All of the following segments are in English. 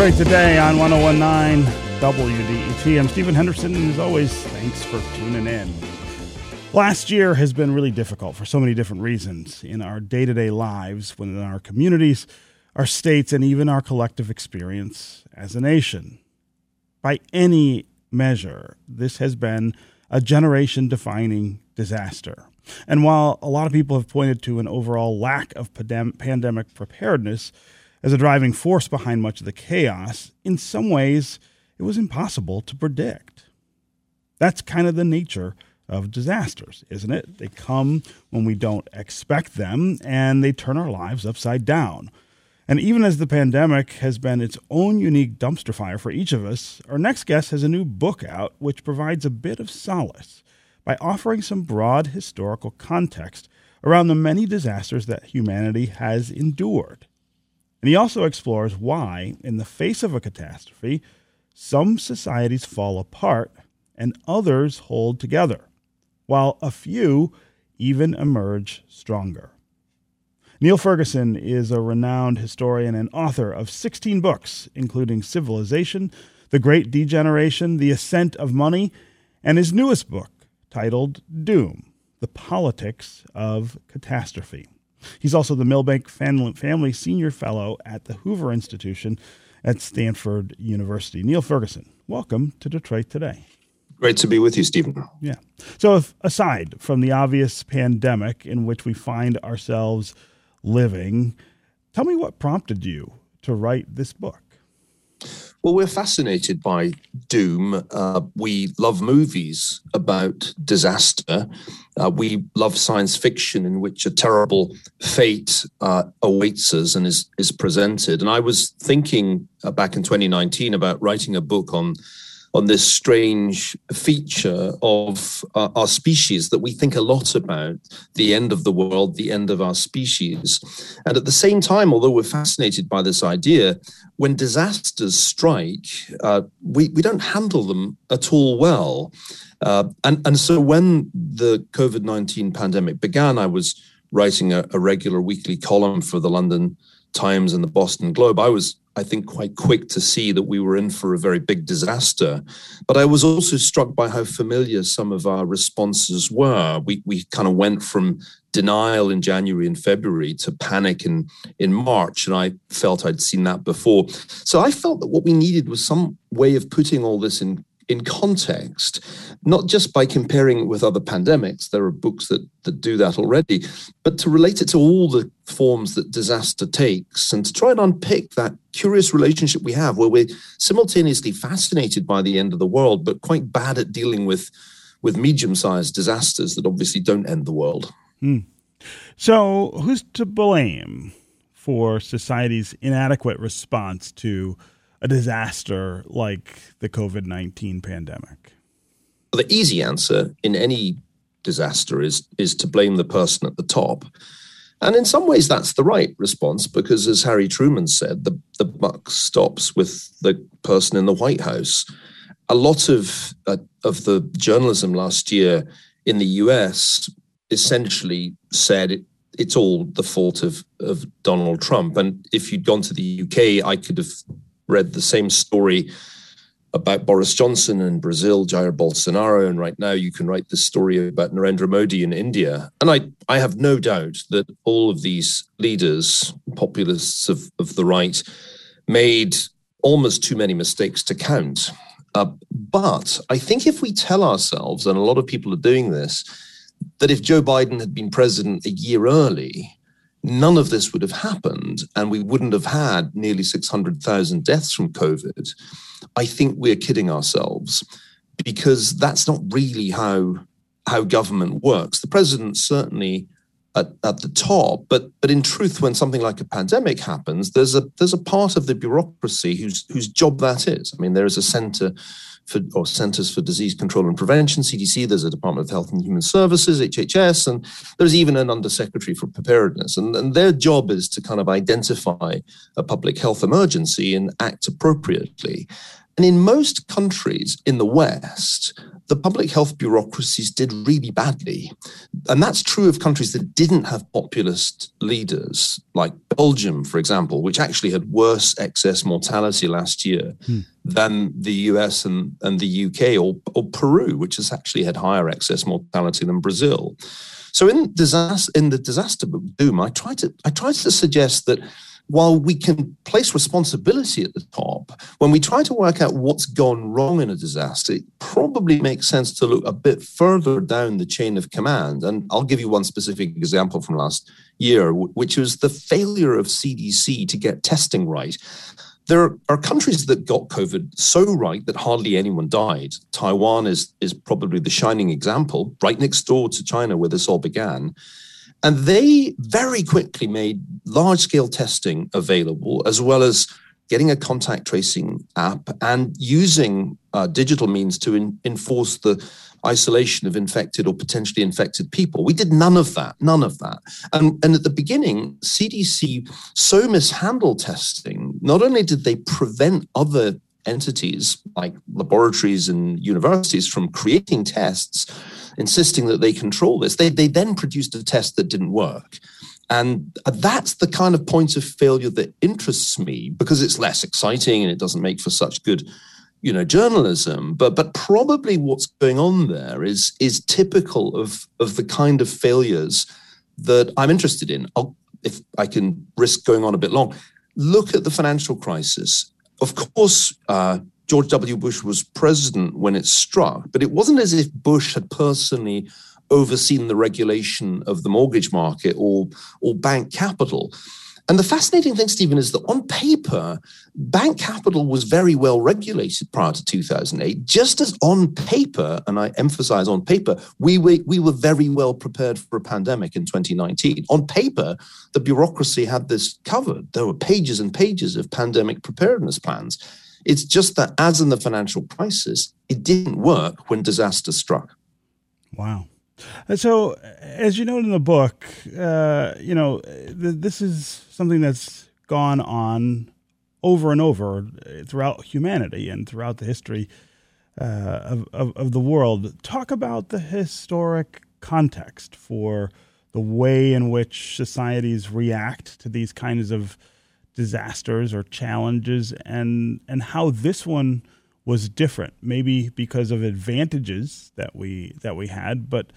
Detroit today on 1019 WDET. I'm Stephen Henderson, and as always, thanks for tuning in. Last year has been really difficult for so many different reasons in our day to day lives, within our communities, our states, and even our collective experience as a nation. By any measure, this has been a generation defining disaster. And while a lot of people have pointed to an overall lack of pandemic preparedness as a driving force behind much of the chaos, in some ways it was impossible to predict. That's kind of the nature of disasters, isn't it? They come when we don't expect them and they turn our lives upside down. And even as the pandemic has been its own unique dumpster fire for each of us, our next guest has a new book out which provides a bit of solace by offering some broad historical context around the many disasters that humanity has endured. And he also explores why, in the face of a catastrophe, some societies fall apart and others hold together, while a few even emerge stronger. Niall Ferguson is a renowned historian and author of 16 books, including Civilization, The Great Degeneration, The Ascent of Money, and his newest book, titled Doom The Politics of Catastrophe. He's also the Milbank Family Senior Fellow at the Hoover Institution at Stanford University. Niall Ferguson, welcome to Detroit Today. Great to be with you, Stephen. Yeah. So, if, aside from the obvious pandemic in which we find ourselves living, tell me what prompted you to write this book. Well, we're fascinated by doom. Uh, we love movies about disaster. Uh, we love science fiction in which a terrible fate uh, awaits us and is, is presented. And I was thinking uh, back in 2019 about writing a book on on this strange feature of uh, our species that we think a lot about the end of the world, the end of our species. And at the same time, although we're fascinated by this idea, when disasters strike, uh, we, we don't handle them at all well. Uh, and, and so when the COVID 19 pandemic began, I was writing a, a regular weekly column for the London Times and the Boston Globe, I was, I think, quite quick to see that we were in for a very big disaster. But I was also struck by how familiar some of our responses were. We, we kind of went from denial in January and February to panic in, in March, and I felt I'd seen that before. So I felt that what we needed was some way of putting all this in in context, not just by comparing it with other pandemics. There are books that, that do that already, but to relate it to all the forms that disaster takes and to try and unpick that curious relationship we have where we're simultaneously fascinated by the end of the world, but quite bad at dealing with, with medium sized disasters that obviously don't end the world. Hmm. So, who's to blame for society's inadequate response to a disaster like the COVID 19 pandemic? The easy answer in any disaster is, is to blame the person at the top. And in some ways, that's the right response because, as Harry Truman said, the, the buck stops with the person in the White House. A lot of, uh, of the journalism last year in the US essentially said it, it's all the fault of, of Donald Trump. And if you'd gone to the UK, I could have read the same story about Boris Johnson in Brazil, Jair Bolsonaro, and right now you can write this story about Narendra Modi in India. And I, I have no doubt that all of these leaders, populists of, of the right, made almost too many mistakes to count. Uh, but I think if we tell ourselves, and a lot of people are doing this, that if Joe Biden had been president a year early, none of this would have happened and we wouldn't have had nearly 600,000 deaths from COVID. I think we're kidding ourselves because that's not really how how government works. The president certainly at, at the top, but but in truth, when something like a pandemic happens, there's a there's a part of the bureaucracy whose whose job that is. I mean, there is a center for or Centers for Disease Control and Prevention, CDC. There's a Department of Health and Human Services, HHS, and there's even an Undersecretary for Preparedness. And, and their job is to kind of identify a public health emergency and act appropriately. And in most countries in the West, the public health bureaucracies did really badly. And that's true of countries that didn't have populist leaders, like Belgium, for example, which actually had worse excess mortality last year hmm. Than the US and, and the UK, or, or Peru, which has actually had higher excess mortality than Brazil. So in disaster in the disaster book Doom, I try to I try to suggest that while we can place responsibility at the top, when we try to work out what's gone wrong in a disaster, it probably makes sense to look a bit further down the chain of command. And I'll give you one specific example from last year, which was the failure of CDC to get testing right. There are countries that got COVID so right that hardly anyone died. Taiwan is, is probably the shining example, right next door to China, where this all began. And they very quickly made large scale testing available, as well as getting a contact tracing app and using uh, digital means to in, enforce the isolation of infected or potentially infected people. We did none of that, none of that. And, and at the beginning, CDC so mishandled testing, not only did they prevent other entities like laboratories and universities from creating tests, insisting that they control this. They, they then produced a test that didn't work. And that's the kind of point of failure that interests me because it's less exciting and it doesn't make for such good, you know, journalism. But but probably what's going on there is is typical of of the kind of failures that I'm interested in. I'll, if I can risk going on a bit long, look at the financial crisis. Of course, uh, George W. Bush was president when it struck, but it wasn't as if Bush had personally overseen the regulation of the mortgage market or, or bank capital. And the fascinating thing, Stephen, is that on paper, bank capital was very well regulated prior to 2008, just as on paper, and I emphasize on paper, we were, we were very well prepared for a pandemic in 2019. On paper, the bureaucracy had this covered. There were pages and pages of pandemic preparedness plans. It's just that, as in the financial crisis, it didn't work when disaster struck. Wow. So, as you note in the book, uh, you know, th- this is something that's gone on over and over throughout humanity and throughout the history uh, of, of, of, the world. Talk about the historic context for the way in which societies react to these kinds of disasters or challenges and and how this one was different maybe because of advantages that we that we had but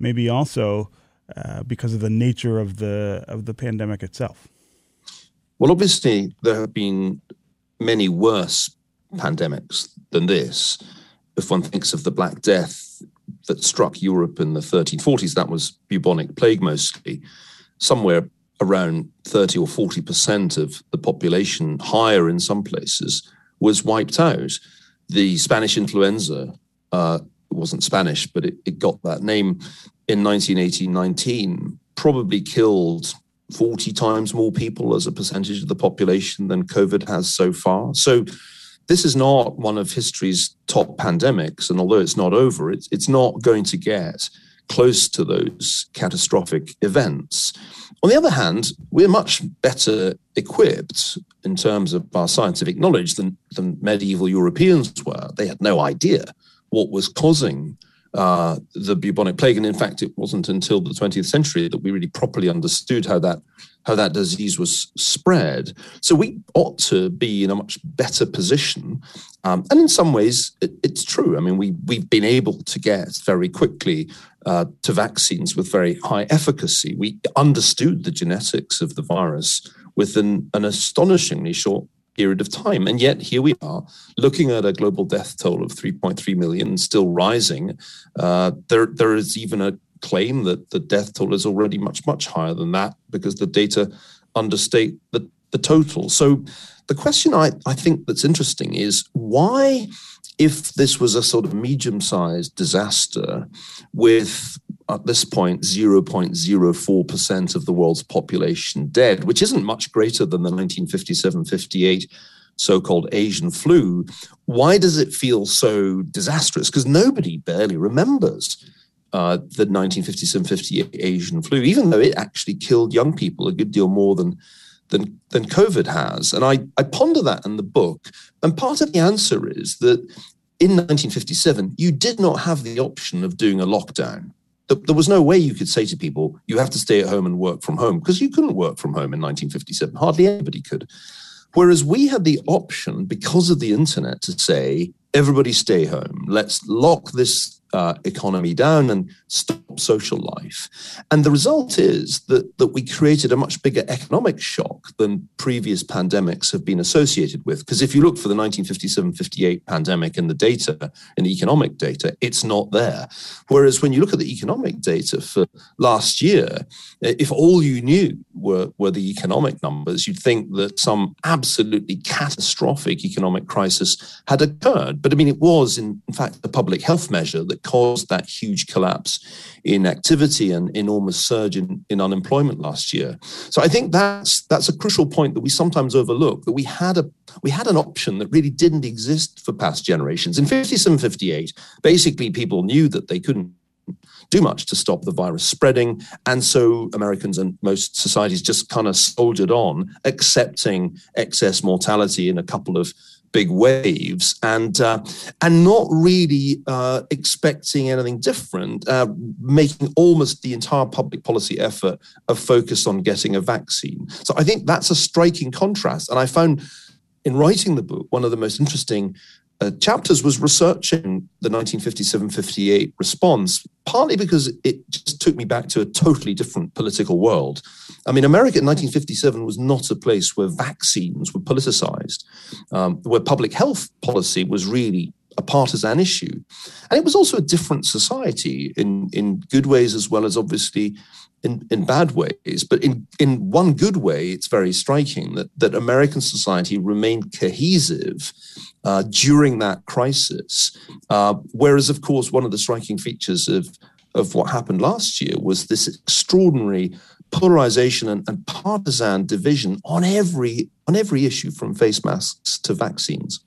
maybe also uh, because of the nature of the of the pandemic itself. Well obviously there have been many worse pandemics than this. If one thinks of the black death that struck europe in the 1340s that was bubonic plague mostly. Somewhere around 30 or 40% of the population, higher in some places, was wiped out. The Spanish influenza uh, wasn't Spanish, but it, it got that name in 1918 19, probably killed 40 times more people as a percentage of the population than COVID has so far. So this is not one of history's top pandemics. And although it's not over, it's, it's not going to get close to those catastrophic events. On the other hand, we're much better equipped in terms of our scientific knowledge than, than medieval Europeans were. They had no idea what was causing uh, the bubonic plague, and in fact, it wasn't until the 20th century that we really properly understood how that how that disease was spread. So we ought to be in a much better position. Um, and in some ways, it, it's true. I mean, we we've been able to get very quickly uh, to vaccines with very high efficacy. We understood the genetics of the virus within an astonishingly short period of time. And yet, here we are looking at a global death toll of 3.3 million, still rising. Uh, there, there is even a claim that the death toll is already much, much higher than that because the data understate the, the total. So, the question I, I think that's interesting is why if this was a sort of medium sized disaster with at this point 0.04% of the world's population dead, which isn't much greater than the 1957 58 so called Asian flu, why does it feel so disastrous? Because nobody barely remembers. Uh, the 1957 58 Asian flu, even though it actually killed young people a good deal more than than than COVID has. And I, I ponder that in the book. And part of the answer is that in 1957, you did not have the option of doing a lockdown. There was no way you could say to people, you have to stay at home and work from home, because you couldn't work from home in 1957. Hardly anybody could. Whereas we had the option, because of the internet, to say, everybody stay home. Let's lock this uh, economy down and stop social life. And the result is that, that we created a much bigger economic shock than previous pandemics have been associated with. Because if you look for the 1957 58 pandemic in the data, in the economic data, it's not there. Whereas when you look at the economic data for last year, if all you knew were, were the economic numbers, you'd think that some absolutely catastrophic economic crisis had occurred. But I mean, it was, in, in fact, a public health measure that caused that huge collapse in activity and enormous surge in, in unemployment last year. So I think that's that's a crucial point that we sometimes overlook that we had a we had an option that really didn't exist for past generations. In 57, 58, basically people knew that they couldn't do much to stop the virus spreading. And so Americans and most societies just kind of soldiered on, accepting excess mortality in a couple of big waves and uh, and not really uh, expecting anything different, uh, making almost the entire public policy effort a focus on getting a vaccine. So I think that's a striking contrast. And I found in writing the book one of the most interesting uh, chapters was researching the 1957-58 response, partly because it just took me back to a totally different political world. I mean, America in 1957 was not a place where vaccines were politicized, um, where public health policy was really a partisan issue. And it was also a different society in, in good ways as well as obviously in, in bad ways. But in, in one good way, it's very striking that, that American society remained cohesive uh, during that crisis. Uh, whereas, of course, one of the striking features of, of what happened last year was this extraordinary polarization and, and partisan division on every on every issue from face masks to vaccines.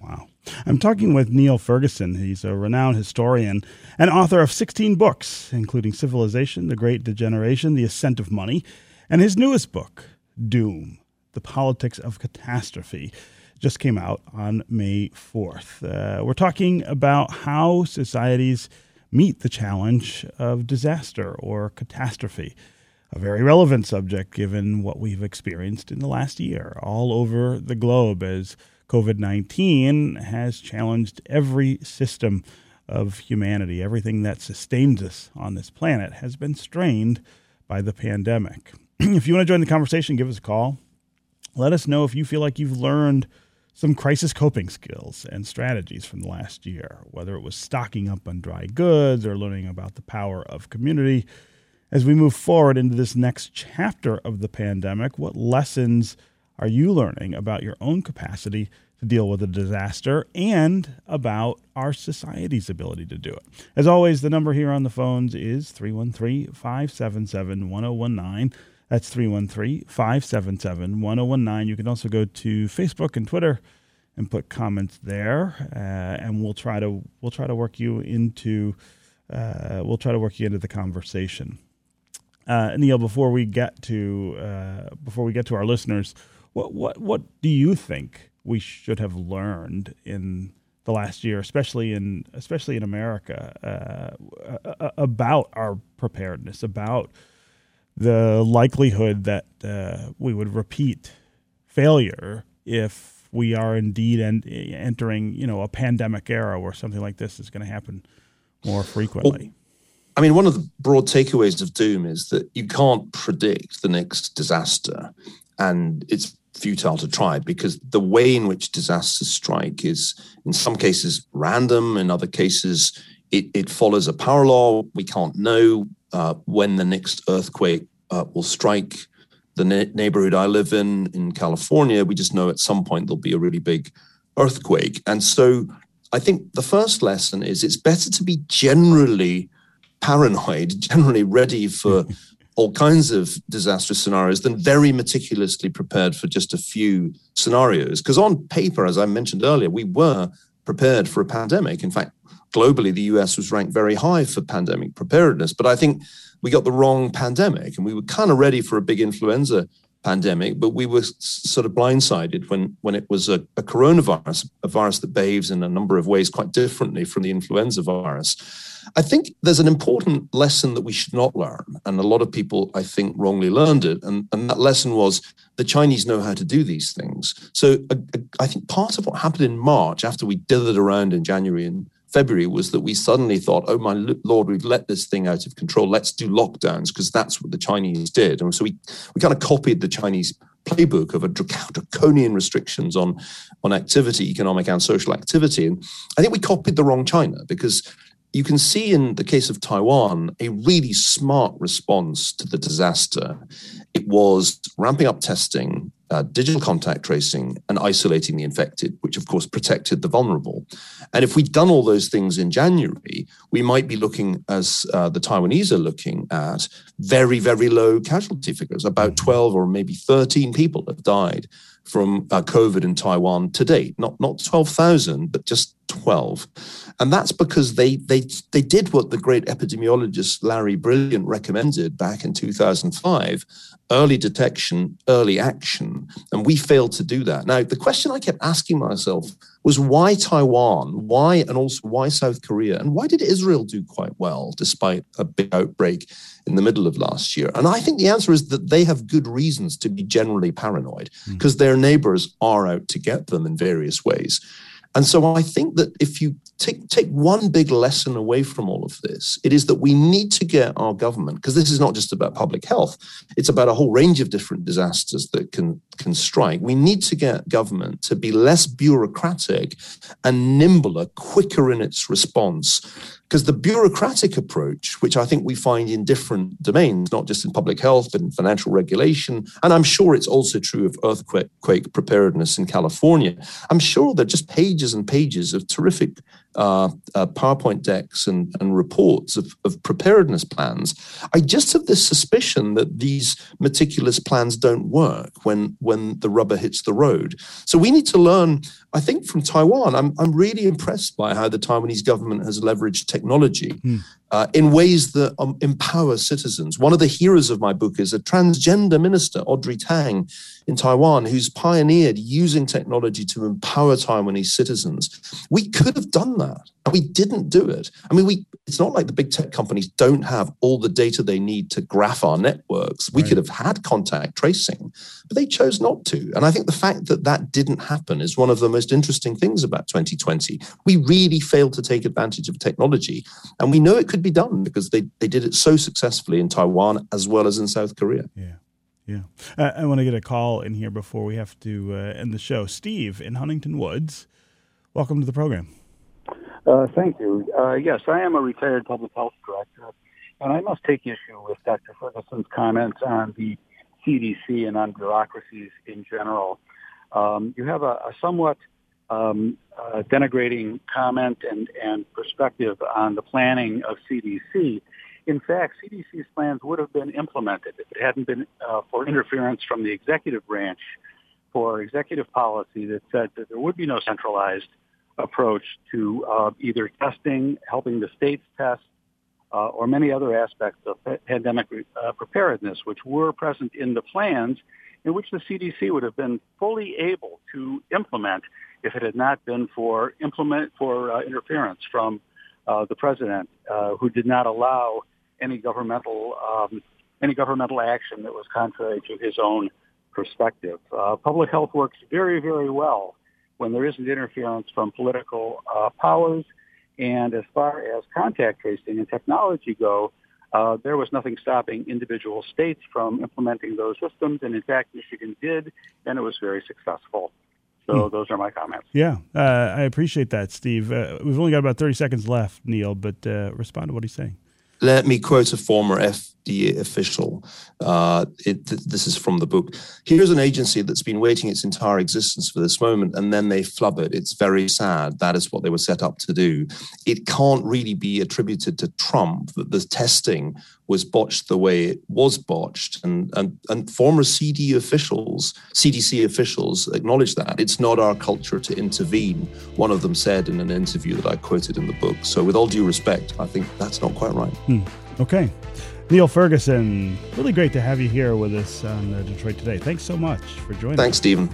Wow. I'm talking with Niall Ferguson. He's a renowned historian and author of 16 books, including Civilization, The Great Degeneration, The Ascent of Money, and his newest book, Doom The Politics of Catastrophe just came out on May 4th. Uh, we're talking about how societies meet the challenge of disaster or catastrophe. A very relevant subject given what we've experienced in the last year all over the globe as COVID 19 has challenged every system of humanity. Everything that sustains us on this planet has been strained by the pandemic. if you want to join the conversation, give us a call. Let us know if you feel like you've learned some crisis coping skills and strategies from the last year, whether it was stocking up on dry goods or learning about the power of community. As we move forward into this next chapter of the pandemic, what lessons are you learning about your own capacity to deal with a disaster and about our society's ability to do it? As always, the number here on the phones is 313 577 1019. That's 313 577 1019. You can also go to Facebook and Twitter and put comments there, uh, and we'll try to we'll try to work you into uh, we'll try to work you into the conversation. Uh, Niall, before we get to uh, before we get to our listeners, what what what do you think we should have learned in the last year, especially in especially in America, uh, about our preparedness, about the likelihood that uh, we would repeat failure if we are indeed en- entering, you know, a pandemic era where something like this is going to happen more frequently. Well, I mean, one of the broad takeaways of doom is that you can't predict the next disaster, and it's futile to try because the way in which disasters strike is, in some cases, random. In other cases, it, it follows a power law. We can't know uh, when the next earthquake uh, will strike the na- neighborhood I live in in California. We just know at some point there'll be a really big earthquake. And so I think the first lesson is it's better to be generally paranoid, generally ready for all kinds of disastrous scenarios than very meticulously prepared for just a few scenarios. Because on paper, as I mentioned earlier, we were prepared for a pandemic. In fact, globally, the US was ranked very high for pandemic preparedness. But I think we got the wrong pandemic and we were kind of ready for a big influenza pandemic, but we were sort of blindsided when, when it was a, a, coronavirus, a virus that behaves in a number of ways quite differently from the influenza virus. I think there's an important lesson that we should not learn. And a lot of people, I think, wrongly learned it. And, and that lesson was the Chinese know how to do these things. So uh, I think part of what happened in March, after we dithered around in January and February was that we suddenly thought, oh my lord, we've let this thing out of control. Let's do lockdowns because that's what the Chinese did. And so we, we kind of copied the Chinese playbook of a draconian restrictions on, on activity, economic and social activity. And I think we copied the wrong China because you can see in the case of Taiwan a really smart response to the disaster. It was ramping up testing, uh, digital contact tracing and isolating the infected, which of course protected the vulnerable. And if we'd done all those things in January, we might be looking, as uh, the Taiwanese are looking at, very, very low casualty figures. About 12 or maybe 13 people have died from uh, COVID in Taiwan to date. Not not 12,000, but just 12. And that's because they they they did what the great epidemiologist Larry Brilliant recommended back in 2005 early detection, early action. And we failed to do that. Now, the question I kept asking myself was why Taiwan? Why, and also why South Korea? And why did Israel do quite well despite a big outbreak in the middle of last year? And I think the answer is that they have good reasons to be generally paranoid because mm. their neighbors are out to get them in various ways. And so I think that if you take, take one big lesson away from all of this, it is that we need to get our government, because this is not just about public health, it's about a whole range of different disasters that can, can strike. We need to get government to be less bureaucratic and nimbler, quicker in its response because the bureaucratic approach, which I think we find in different domains, not just in public health, but in financial regulation, and I'm sure it's also true of earthquake preparedness in California, I'm sure there are just pages and pages of terrific uh, uh, PowerPoint decks and, and reports of, of preparedness plans. I just have this suspicion that these meticulous plans don't work when, when the rubber hits the road. So we need to learn, I think, from Taiwan. I'm, I'm really impressed by how the Taiwanese government has leveraged technology. Mm uh, in ways that um, empower citizens. One of the heroes of my book is a transgender minister, Audrey Tang, in Taiwan, who's pioneered using technology to empower Taiwanese citizens. We could have done that, and we didn't do it. I mean, we, it's not like the big tech companies don't have all the data they need to graph our networks. We right. could have had contact tracing, but they chose not to. And I think the fact that that didn't happen is one of the most interesting things about 2020. We really failed to take advantage of technology, and we know it could be done because they, they did it so successfully in Taiwan as well as in South Korea. Yeah. Yeah. Uh, I want to get a call in here before we have to uh, end the show. Steve in Huntington Woods, welcome to the program. Uh, thank you. Uh, yes, I am a retired public health director, and I must take issue with Dr. Ferguson's comments on the CDC and on bureaucracies in general. Um, you have a, a somewhat um, uh, denigrating comment and, and perspective on the planning of CDC. In fact, CDC's plans would have been implemented if it hadn't been uh, for interference from the executive branch for executive policy that said that there would be no centralized approach to uh, either testing, helping the states test, uh, or many other aspects of pandemic uh, preparedness, which were present in the plans in which the CDC would have been fully able to implement if it had not been for implement for uh, interference from uh, the president, uh, who did not allow any governmental um, any governmental action that was contrary to his own perspective. Uh, public health works very, very well when there isn't interference from political uh, powers. And as far as contact tracing and technology go, uh, there was nothing stopping individual states from implementing those systems. And in fact, Michigan did, and it was very successful. So hmm. those are my comments. Yeah, uh, I appreciate that, Steve. Uh, we've only got about 30 seconds left, Niall, but uh, respond to what he's saying. Let me quote a former FDA official. Uh, it, th- this is from the book. Here's an agency that's been waiting its entire existence for this moment, and then they flub it. It's very sad. That is what they were set up to do. It can't really be attributed to Trump that the testing was botched the way it was botched, and and, and former CD officials, CDC officials, acknowledge that it's not our culture to intervene. One of them said in an interview that I quoted in the book. So, with all due respect, I think that's not quite right. Hmm. Okay. Niall Ferguson, really great to have you here with us on uh, Detroit Today. Thanks so much for joining Thanks, us. Stephen.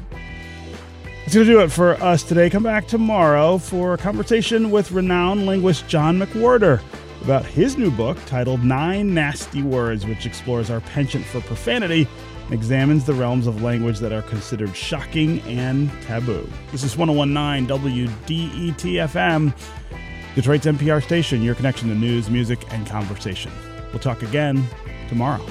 That's going to do it for us today. Come back tomorrow for a conversation with renowned linguist John McWhorter about his new book titled Nine Nasty Words, which explores our penchant for profanity and examines the realms of language that are considered shocking and taboo. This is 1019 WDET FM, Detroit's NPR station, your connection to news, music, and conversation. We'll talk again tomorrow.